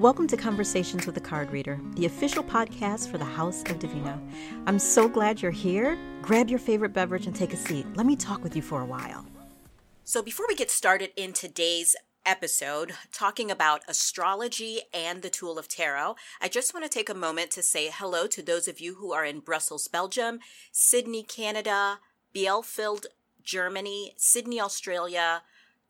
Welcome to Conversations with a Card Reader, the official podcast for the House of Divina. I'm so glad you're here. Grab your favorite beverage and take a seat. Let me talk with you for a while. So, before we get started in today's episode talking about astrology and the tool of tarot, I just want to take a moment to say hello to those of you who are in Brussels, Belgium, Sydney, Canada, Bielefeld, Germany, Sydney, Australia,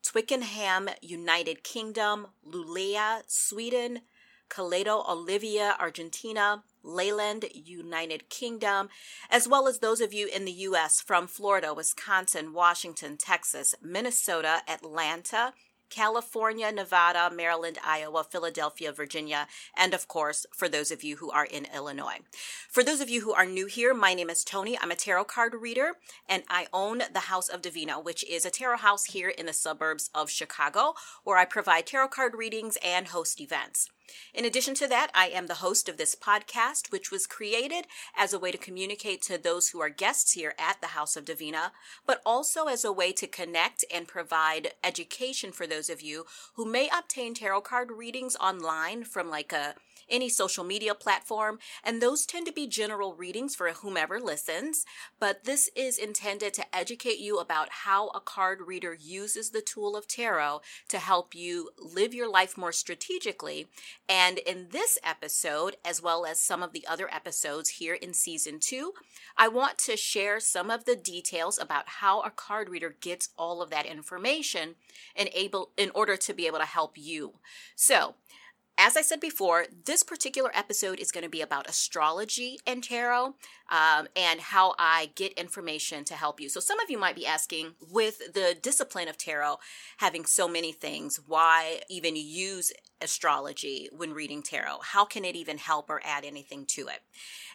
Twickenham, United Kingdom, Luleå, Sweden, Caleta, Olivia, Argentina, Leyland, United Kingdom, as well as those of you in the U.S. from Florida, Wisconsin, Washington, Texas, Minnesota, Atlanta, California, Nevada, Maryland, Iowa, Philadelphia, Virginia, and of course, for those of you who are in Illinois. For those of you who are new here, my name is Tony. I'm a tarot card reader and I own the House of Divina, which is a tarot house here in the suburbs of Chicago where I provide tarot card readings and host events. In addition to that, I am the host of this podcast, which was created as a way to communicate to those who are guests here at the House of Divina, but also as a way to connect and provide education for those of you who may obtain tarot card readings online from like a any social media platform, and those tend to be general readings for whomever listens. But this is intended to educate you about how a card reader uses the tool of tarot to help you live your life more strategically. And in this episode, as well as some of the other episodes here in season two, I want to share some of the details about how a card reader gets all of that information and able in order to be able to help you. So, as I said before, this particular episode is going to be about astrology and tarot um, and how I get information to help you. So, some of you might be asking, with the discipline of tarot having so many things, why even use astrology when reading tarot? How can it even help or add anything to it?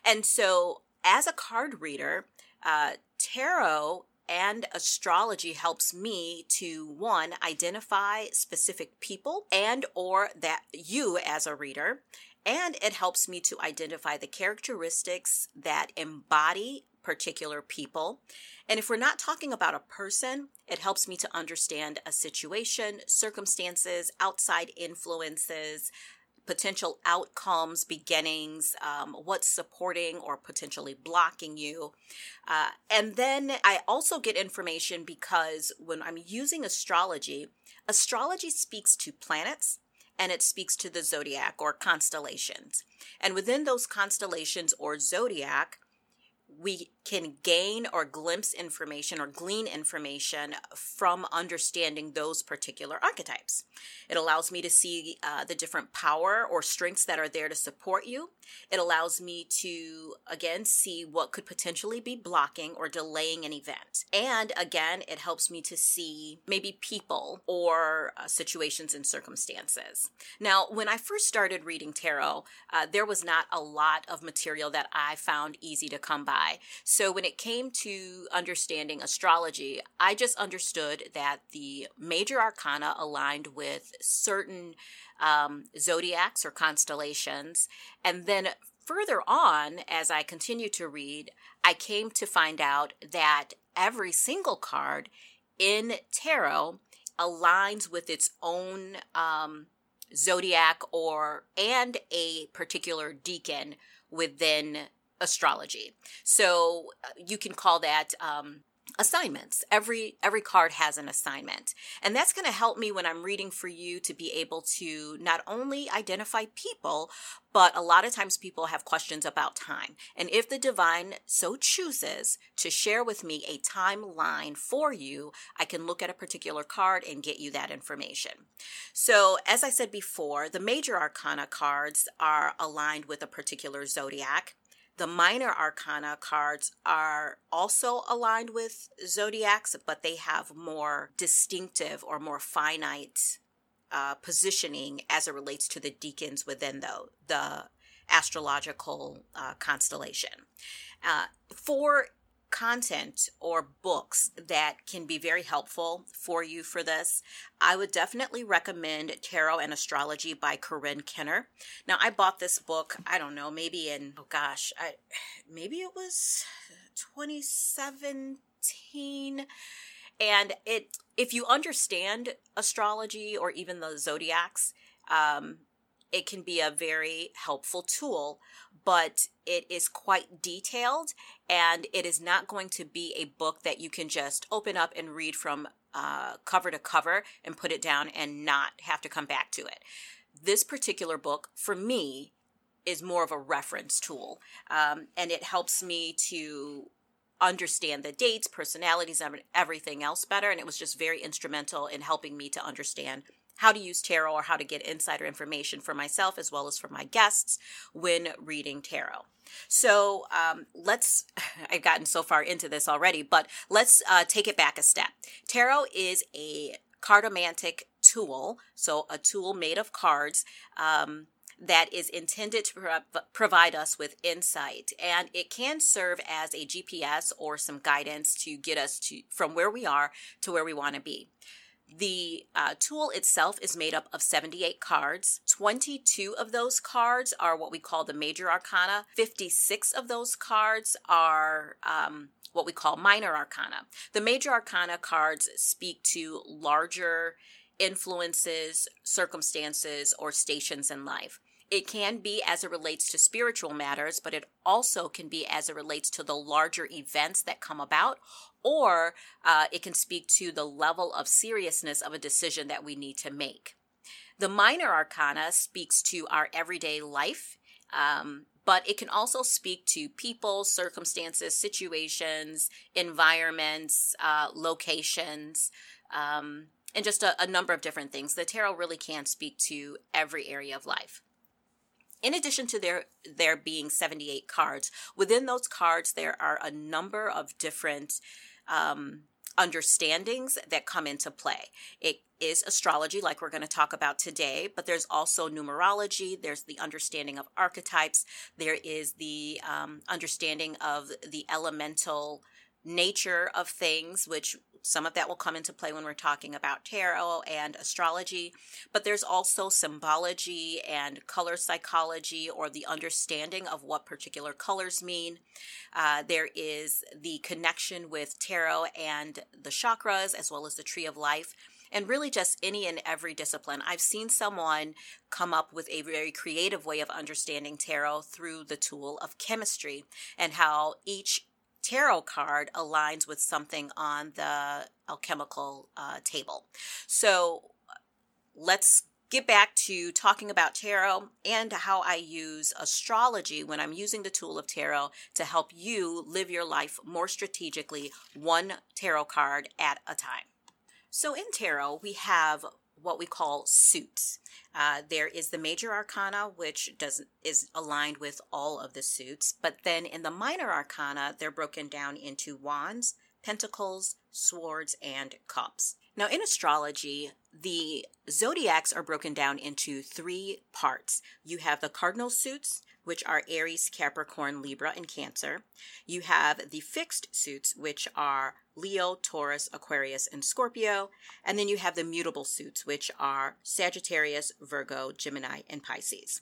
And so, as a card reader, uh, tarot and astrology helps me to one identify specific people and or that you as a reader and it helps me to identify the characteristics that embody particular people. And if we're not talking about a person, it helps me to understand a situation, circumstances, outside influences, potential outcomes, beginnings, um, what's supporting or potentially blocking you. Uh, and then I also get information because when I'm using astrology, astrology speaks to planets and it speaks to the zodiac or constellations. And within those constellations or zodiac, we can gain or glimpse information or glean information from understanding those particular archetypes. It allows me to see uh, the different power or strengths that are there to support you. It allows me to, again, see what could potentially be blocking or delaying an event. And again, it helps me to see maybe people or uh, situations and circumstances. Now, when I first started reading tarot, uh, there was not a lot of material that I found easy to come by. So when it came to understanding astrology, I just understood that the major arcana aligned with certain um, zodiacs or constellations. And then further on, as I continued to read, I came to find out that every single card in tarot aligns with its own um, zodiac or and a particular decan within astrology. So uh, you can call that um, assignments. Every every card has an assignment. And that's going to help me when i'm reading for you to be able to not only identify people but a lot of times people have questions about time. And if the divine so chooses to share with me a timeline for you i can look at a particular card and get you that information. So as i said before the major arcana cards are aligned with a particular zodiac the minor arcana cards are also aligned with zodiacs, but they have more distinctive or more finite uh, positioning as it relates to the decans within the, the astrological uh, constellation. Uh, for content or books that can be very helpful for you for this, I would definitely recommend Tarot and Astrology by Corrine Kenner. Now, I bought this book, I don't know, maybe in, oh gosh, I, maybe it was 2017. And it, if you understand astrology or even the zodiacs, um, it can be a very helpful tool, but it is quite detailed and it is not going to be a book that you can just open up and read from uh, cover to cover and put it down and not have to come back to it. This particular book, for me, is more of a reference tool um, and it helps me to understand the dates, personalities, and everything else better. And it was just very instrumental in helping me to understand how to use tarot or how to get insider information for myself as well as for my guests when reading tarot. So um, let's, I've gotten so far into this already, but let's uh, take it back a step. Tarot is a cardomantic tool, so a tool made of cards. Um, that is intended to pro- provide us with insight and it can serve as a GPS or some guidance to get us to from where we are to where we want to be. The uh, tool itself is made up of 78 cards. 22 of those cards are what we call the major arcana. 56 of those cards are um, what we call minor arcana. The major arcana cards speak to larger influences, circumstances, or stations in life. It can be as it relates to spiritual matters, but it also can be as it relates to the larger events that come about, or uh, it can speak to the level of seriousness of a decision that we need to make. The minor arcana speaks to our everyday life, um, but it can also speak to people, circumstances, situations, environments, uh, locations. Um, and just a, a number of different things. The tarot really can speak to every area of life in addition to there there being 78 cards within those cards there are a number of different um, understandings that come into play. It is astrology like we're going to talk about today but there's also numerology there's the understanding of archetypes there is the um, understanding of the elemental nature of things which some of that will come into play when we're talking about tarot and astrology, but there's also symbology and color psychology or the understanding of what particular colors mean. Uh, there is the connection with tarot and the chakras as well as the tree of life and really just any and every discipline. I've seen someone come up with a very creative way of understanding tarot through the tool of chemistry and how each tarot card aligns with something on the alchemical uh, table. So let's get back to talking about tarot and how I use astrology when I'm using the tool of tarot to help you live your life more strategically, one tarot card at a time. So in tarot, we have what we call suits. Uh, there is the major arcana, which does is aligned with all of the suits, but then in the minor arcana, they're broken down into wands, pentacles, swords, and cups. Now, in astrology, the zodiacs are broken down into three parts. You have the cardinal suits, which are Aries, Capricorn, Libra, and Cancer. You have the fixed suits, which are Leo, Taurus, Aquarius, and Scorpio. And then you have the mutable suits, which are Sagittarius, Virgo, Gemini, and Pisces.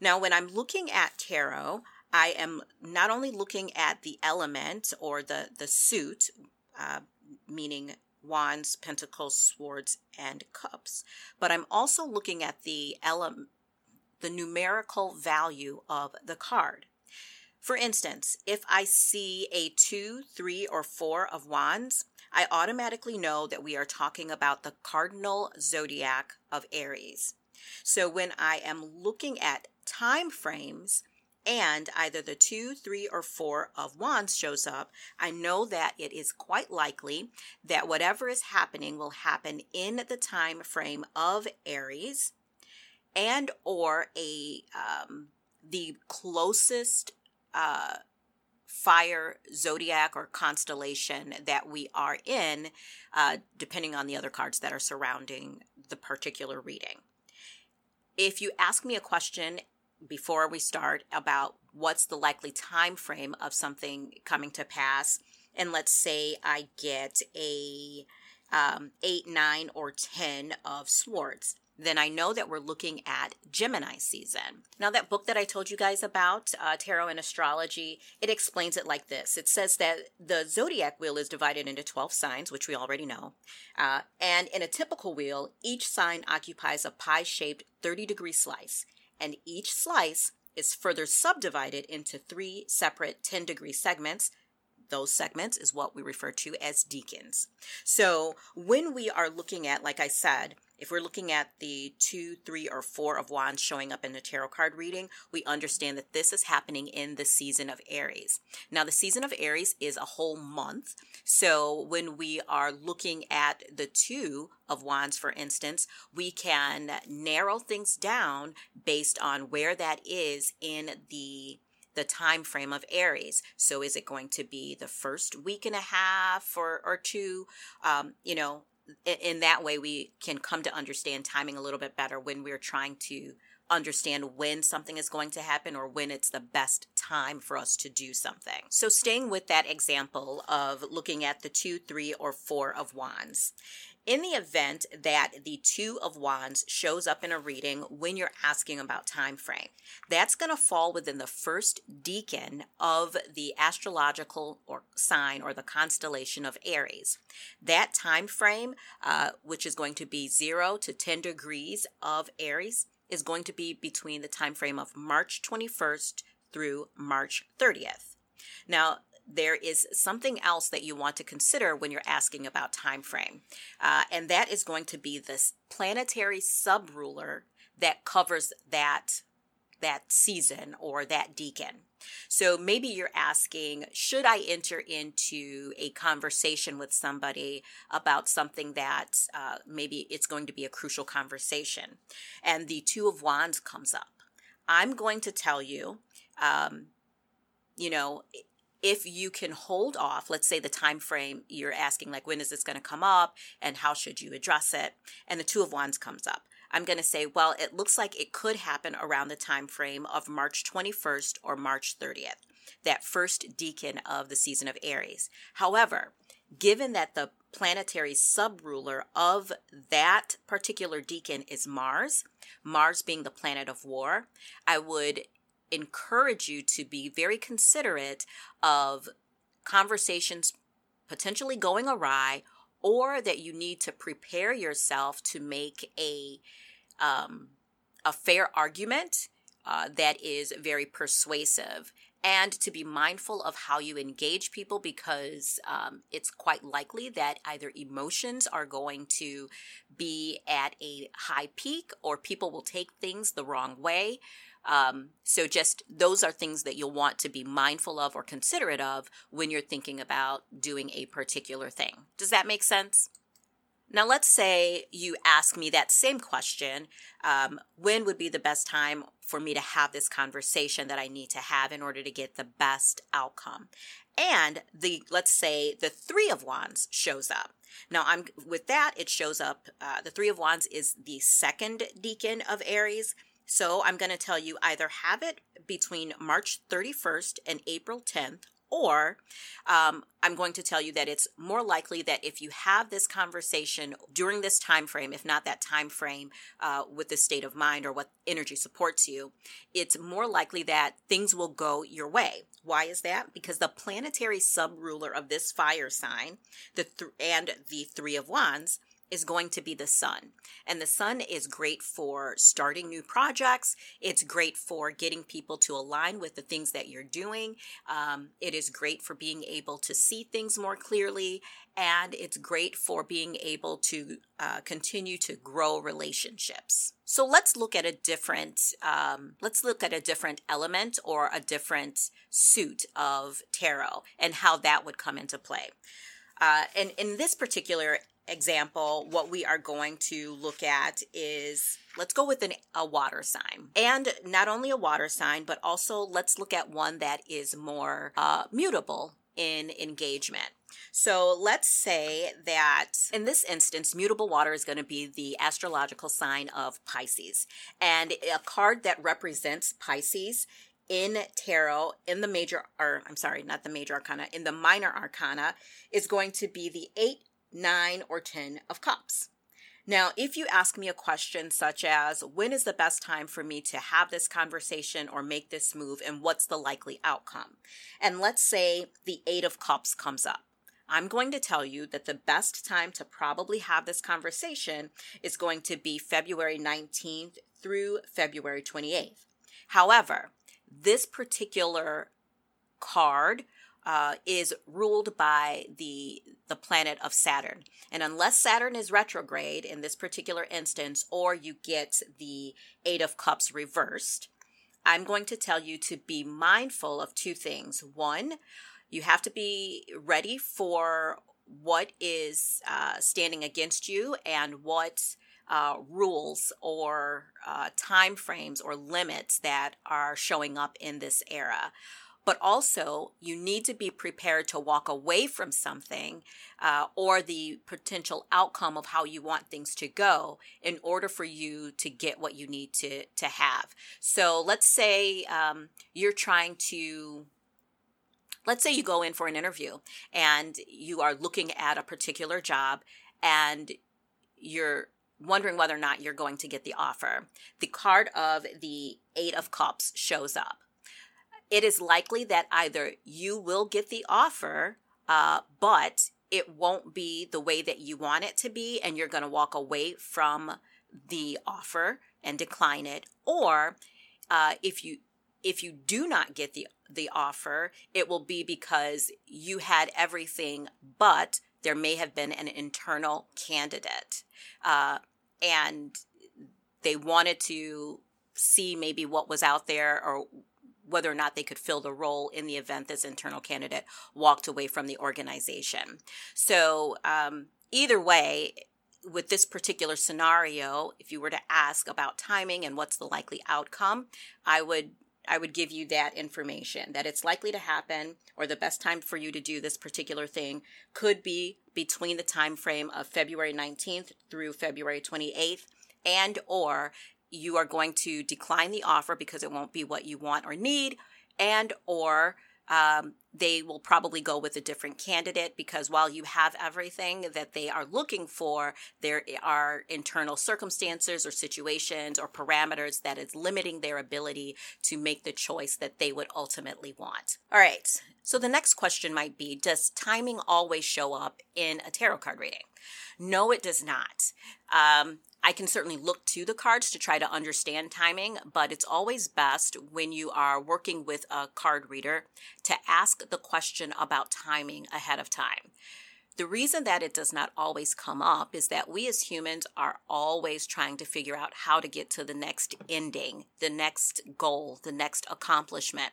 Now, when I'm looking at tarot, I am not only looking at the element or the, the suit, uh, meaning wands, pentacles, swords, and cups, but I'm also looking at the element the numerical value of the card. For instance, if I see a two, three, or four of wands, I automatically know that we are talking about the cardinal zodiac of Aries. So when I am looking at time frames and either the two, three, or four of wands shows up, I know that it is quite likely that whatever is happening will happen in the time frame of Aries and or a um, the closest uh, fire zodiac or constellation that we are in, uh, depending on the other cards that are surrounding the particular reading. If you ask me a question before we start about what's the likely time frame of something coming to pass, and let's say I get a um, eight, nine, or ten of swords then I know that we're looking at Gemini season. Now, that book that I told you guys about, uh, Tarot and Astrology, it explains it like this. It says that the zodiac wheel is divided into 12 signs, which we already know. Uh, and in a typical wheel, each sign occupies a pie shaped 30 degree slice. And each slice is further subdivided into three separate 10 degree segments those segments is what we refer to as decans. So when we are looking at, like I said, if we're looking at the two, three, or four of wands showing up in the tarot card reading, we understand that this is happening in the season of Aries. Now, the season of Aries is a whole month. So when we are looking at the two of wands, for instance, we can narrow things down based on where that is in the the time frame of Aries. So is it going to be the first week and a half or, or two? Um, you know, in, that way, we can come to understand timing a little bit better when we're trying to understand when something is going to happen or when it's the best time for us to do something. So, staying with that example of looking at the two, three, or four of wands, in the event that the two of wands shows up in a reading when you're asking about time frame that's going to fall within the first decan of the astrological or sign or the constellation of aries. That time frame uh, which is going to be 0 to 10 degrees of aries is going to be between the time frame of march 21st through march 30th now there is something else that you want to consider when you're asking about time frame uh, and that is going to be this planetary subruler that covers that that season or that decan. so maybe you're asking should i enter into a conversation with somebody about something that uh, maybe it's going to be a crucial conversation and the two of wands comes up i'm going to tell you um, you know if you can hold off let's say the time frame you're asking like when is this going to come up and how should you address it? And the two of wands comes up. I'm going to say well it looks like it could happen around the time frame of march 21st or march 30th that first decan of the season of aries. However given that the planetary subruler of that particular decan is mars mars being the planet of war i would encourage you to be very considerate of conversations potentially going awry or that you need to prepare yourself to make a um, a fair argument uh, that is very persuasive and to be mindful of how you engage people because um, it's quite likely that either emotions are going to be at a high peak or people will take things the wrong way um, so, just those are things that you'll want to be mindful of or considerate of when you're thinking about doing a particular thing. Does that make sense? Now, let's say you ask me that same question um, when would be the best time for me to have this conversation that I need to have in order to get the best outcome? And the let's say the three of wands shows up. Now, I'm with that. It shows up. Uh, the three of wands is the second decan of Aries. So I'm going to tell you either have it between March 31st and April 10th, or um, i'm going to tell you that it's more likely that if you have this conversation during this time frame if not that time frame uh, with the state of mind or what energy supports you it's more likely that things will go your way. Why is that? Because the planetary sub ruler of this fire sign the th- and the three of wands is going to be the sun. And the sun is great for starting new projects. It's great for getting people to align with the things that you're doing. Um, it is great for being able to see things more clearly. And it's great for being able to uh, continue to grow relationships. So let's look at a different, um, let's look at a different element or a different suit of tarot and how that would come into play. Uh, and in this particular example, what we are going to look at is let's go with an, a water sign. And not only a water sign, but also let's look at one that is more uh, mutable in engagement. So let's say that in this instance, mutable water is going to be the astrological sign of Pisces. And a card that represents Pisces in tarot in the major or I'm sorry, not the major arcana, in the minor arcana is going to be the 8 nine, or 10 of cups. Now, if you ask me a question such as, when is the best time for me to have this conversation or make this move, and what's the likely outcome? And let's say the Eight of Cups comes up. I'm going to tell you that the best time to probably have this conversation is going to be February 19th through February 28th. However, this particular card uh, is ruled by the the planet of Saturn, and unless Saturn is retrograde in this particular instance, or you get the Eight of Cups reversed, I'm going to tell you to be mindful of two things. One, you have to be ready for what is uh, standing against you and what uh, rules or uh, time frames or limits that are showing up in this era. But also, you need to be prepared to walk away from something uh, or the potential outcome of how you want things to go in order for you to get what you need to, to have. So, let's say um, you're trying to let's say you go in for an interview and you are looking at a particular job and you're wondering whether or not you're going to get the offer. The card of the Eight of Cups shows up. It is likely that either you will get the offer, uh, but it won't be the way that you want it to be, and you're going to walk away from the offer and decline it. Or uh, if you if you do not get the the offer, it will be because you had everything, but there may have been an internal candidate, uh, and they wanted to see maybe what was out there or whether or not they could fill the role in the event this internal candidate walked away from the organization. So, um, either way, with this particular scenario, if you were to ask about timing and what's the likely outcome, I would I would give you that information that it's likely to happen or the best time for you to do this particular thing could be between the time frame of February 19th through February 28th and or you are going to decline the offer because it won't be what you want or need and or um, they will probably go with a different candidate because while you have everything that they are looking for, there are internal circumstances or situations or parameters that is limiting their ability to make the choice that they would ultimately want. All right. So the next question might be Does timing always show up in a tarot card reading? No, it does not. Um, I can certainly look to the cards to try to understand timing, but it's always best when you are working with a card reader to ask the question about timing ahead of time. The reason that it does not always come up is that we as humans are always trying to figure out how to get to the next ending, the next goal, the next accomplishment.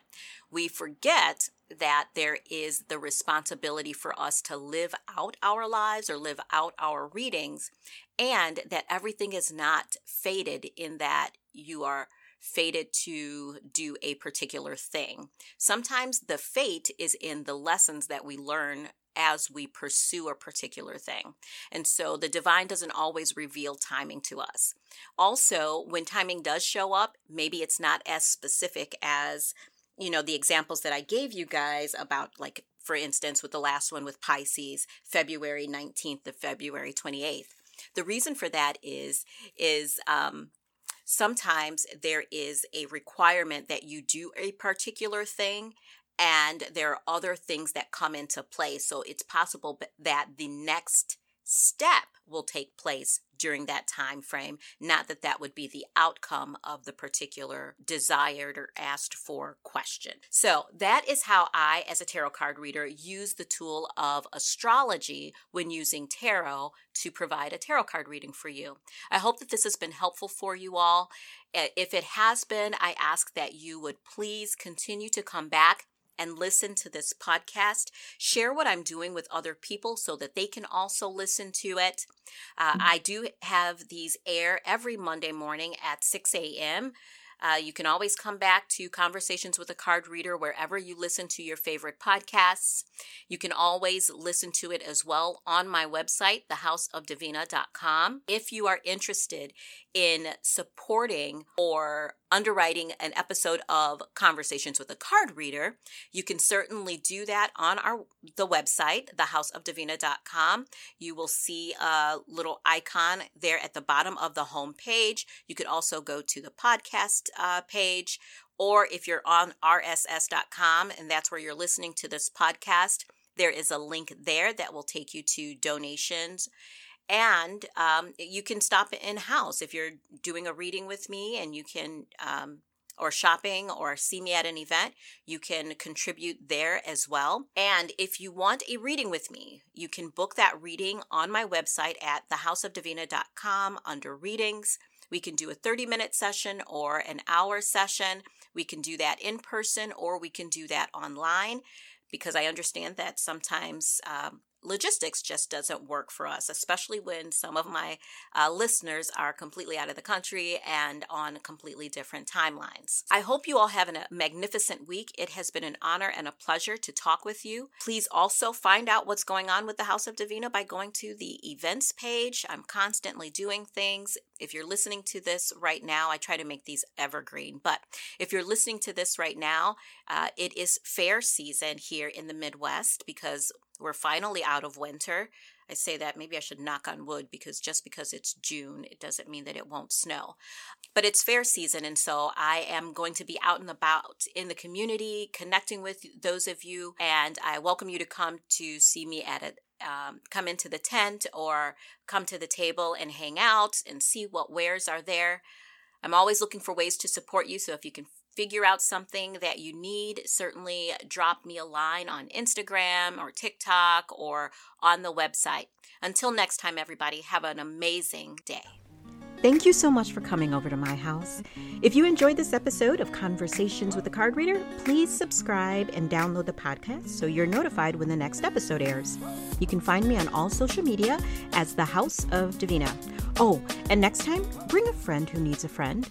We forget that there is the responsibility for us to live out our lives or live out our readings, and that everything is not fated in that you are fated to do a particular thing. Sometimes the fate is in the lessons that we learn as we pursue a particular thing. And so the divine doesn't always reveal timing to us. Also, when timing does show up, maybe it's not as specific as, you know, the examples that I gave you guys about like for instance with the last one with Pisces, February 19th to February 28th. The reason for that is is um sometimes there is a requirement that you do a particular thing and there are other things that come into play. So it's possible that the next step will take place during that time frame. Not that that would be the outcome of the particular desired or asked for question. So that is how i as a tarot card reader use the tool of astrology when using tarot to provide a tarot card reading for you. I hope that this has been helpful for you all. If it has been i ask that you would please continue to come back and listen to this podcast. Share what I'm doing with other people so that they can also listen to it. Uh, mm-hmm. I do have these air every Monday morning at 6 a.m. Uh, you can always come back to Conversations with a Card Reader wherever you listen to your favorite podcasts. You can always listen to it as well on my website, thehouseofdivina.com. If you are interested in supporting or underwriting an episode of Conversations with a Card Reader, you can certainly do that on our the website, thehouseofdivina.com. You will see a little icon there at the bottom of the home page. You could also go to the podcast uh, page, or if you're on rss.com and that's where you're listening to this podcast, there is a link there that will take you to donations And um, you can stop in house if you're doing a reading with me and you can, um, or shopping or see me at an event, you can contribute there as well. And if you want a reading with me, you can book that reading on my website at thehouseofdivina.com under readings. We can do a 30 minute session or an hour session. We can do that in person or we can do that online because I understand that sometimes um, logistics just doesn't work for us, especially when some of my uh, listeners are completely out of the country and on completely different timelines. I hope you all have a magnificent week. It has been an honor and a pleasure to talk with you. Please also find out what's going on with the House of Divina by going to the events page. I'm constantly doing things. If you're listening to this right now, I try to make these evergreen, but if you're listening to this right now, uh, it is fair season here in the Midwest because we're finally out of winter. I say that maybe I should knock on wood because just because it's June, it doesn't mean that it won't snow. But it's fair season, and so I am going to be out and about in the community, connecting with those of you, and I welcome you to come to see me at a um, come into the tent or come to the table and hang out and see what wares are there. I'm always looking for ways to support you, so if you can figure out something that you need, certainly drop me a line on Instagram or TikTok or on the website. Until next time, everybody, have an amazing day. Thank you so much for coming over to my house. If you enjoyed this episode of Conversations with a Card Reader, please subscribe and download the podcast so you're notified when the next episode airs. You can find me on all social media as The House of Divina. Oh, and next time, bring a friend who needs a friend.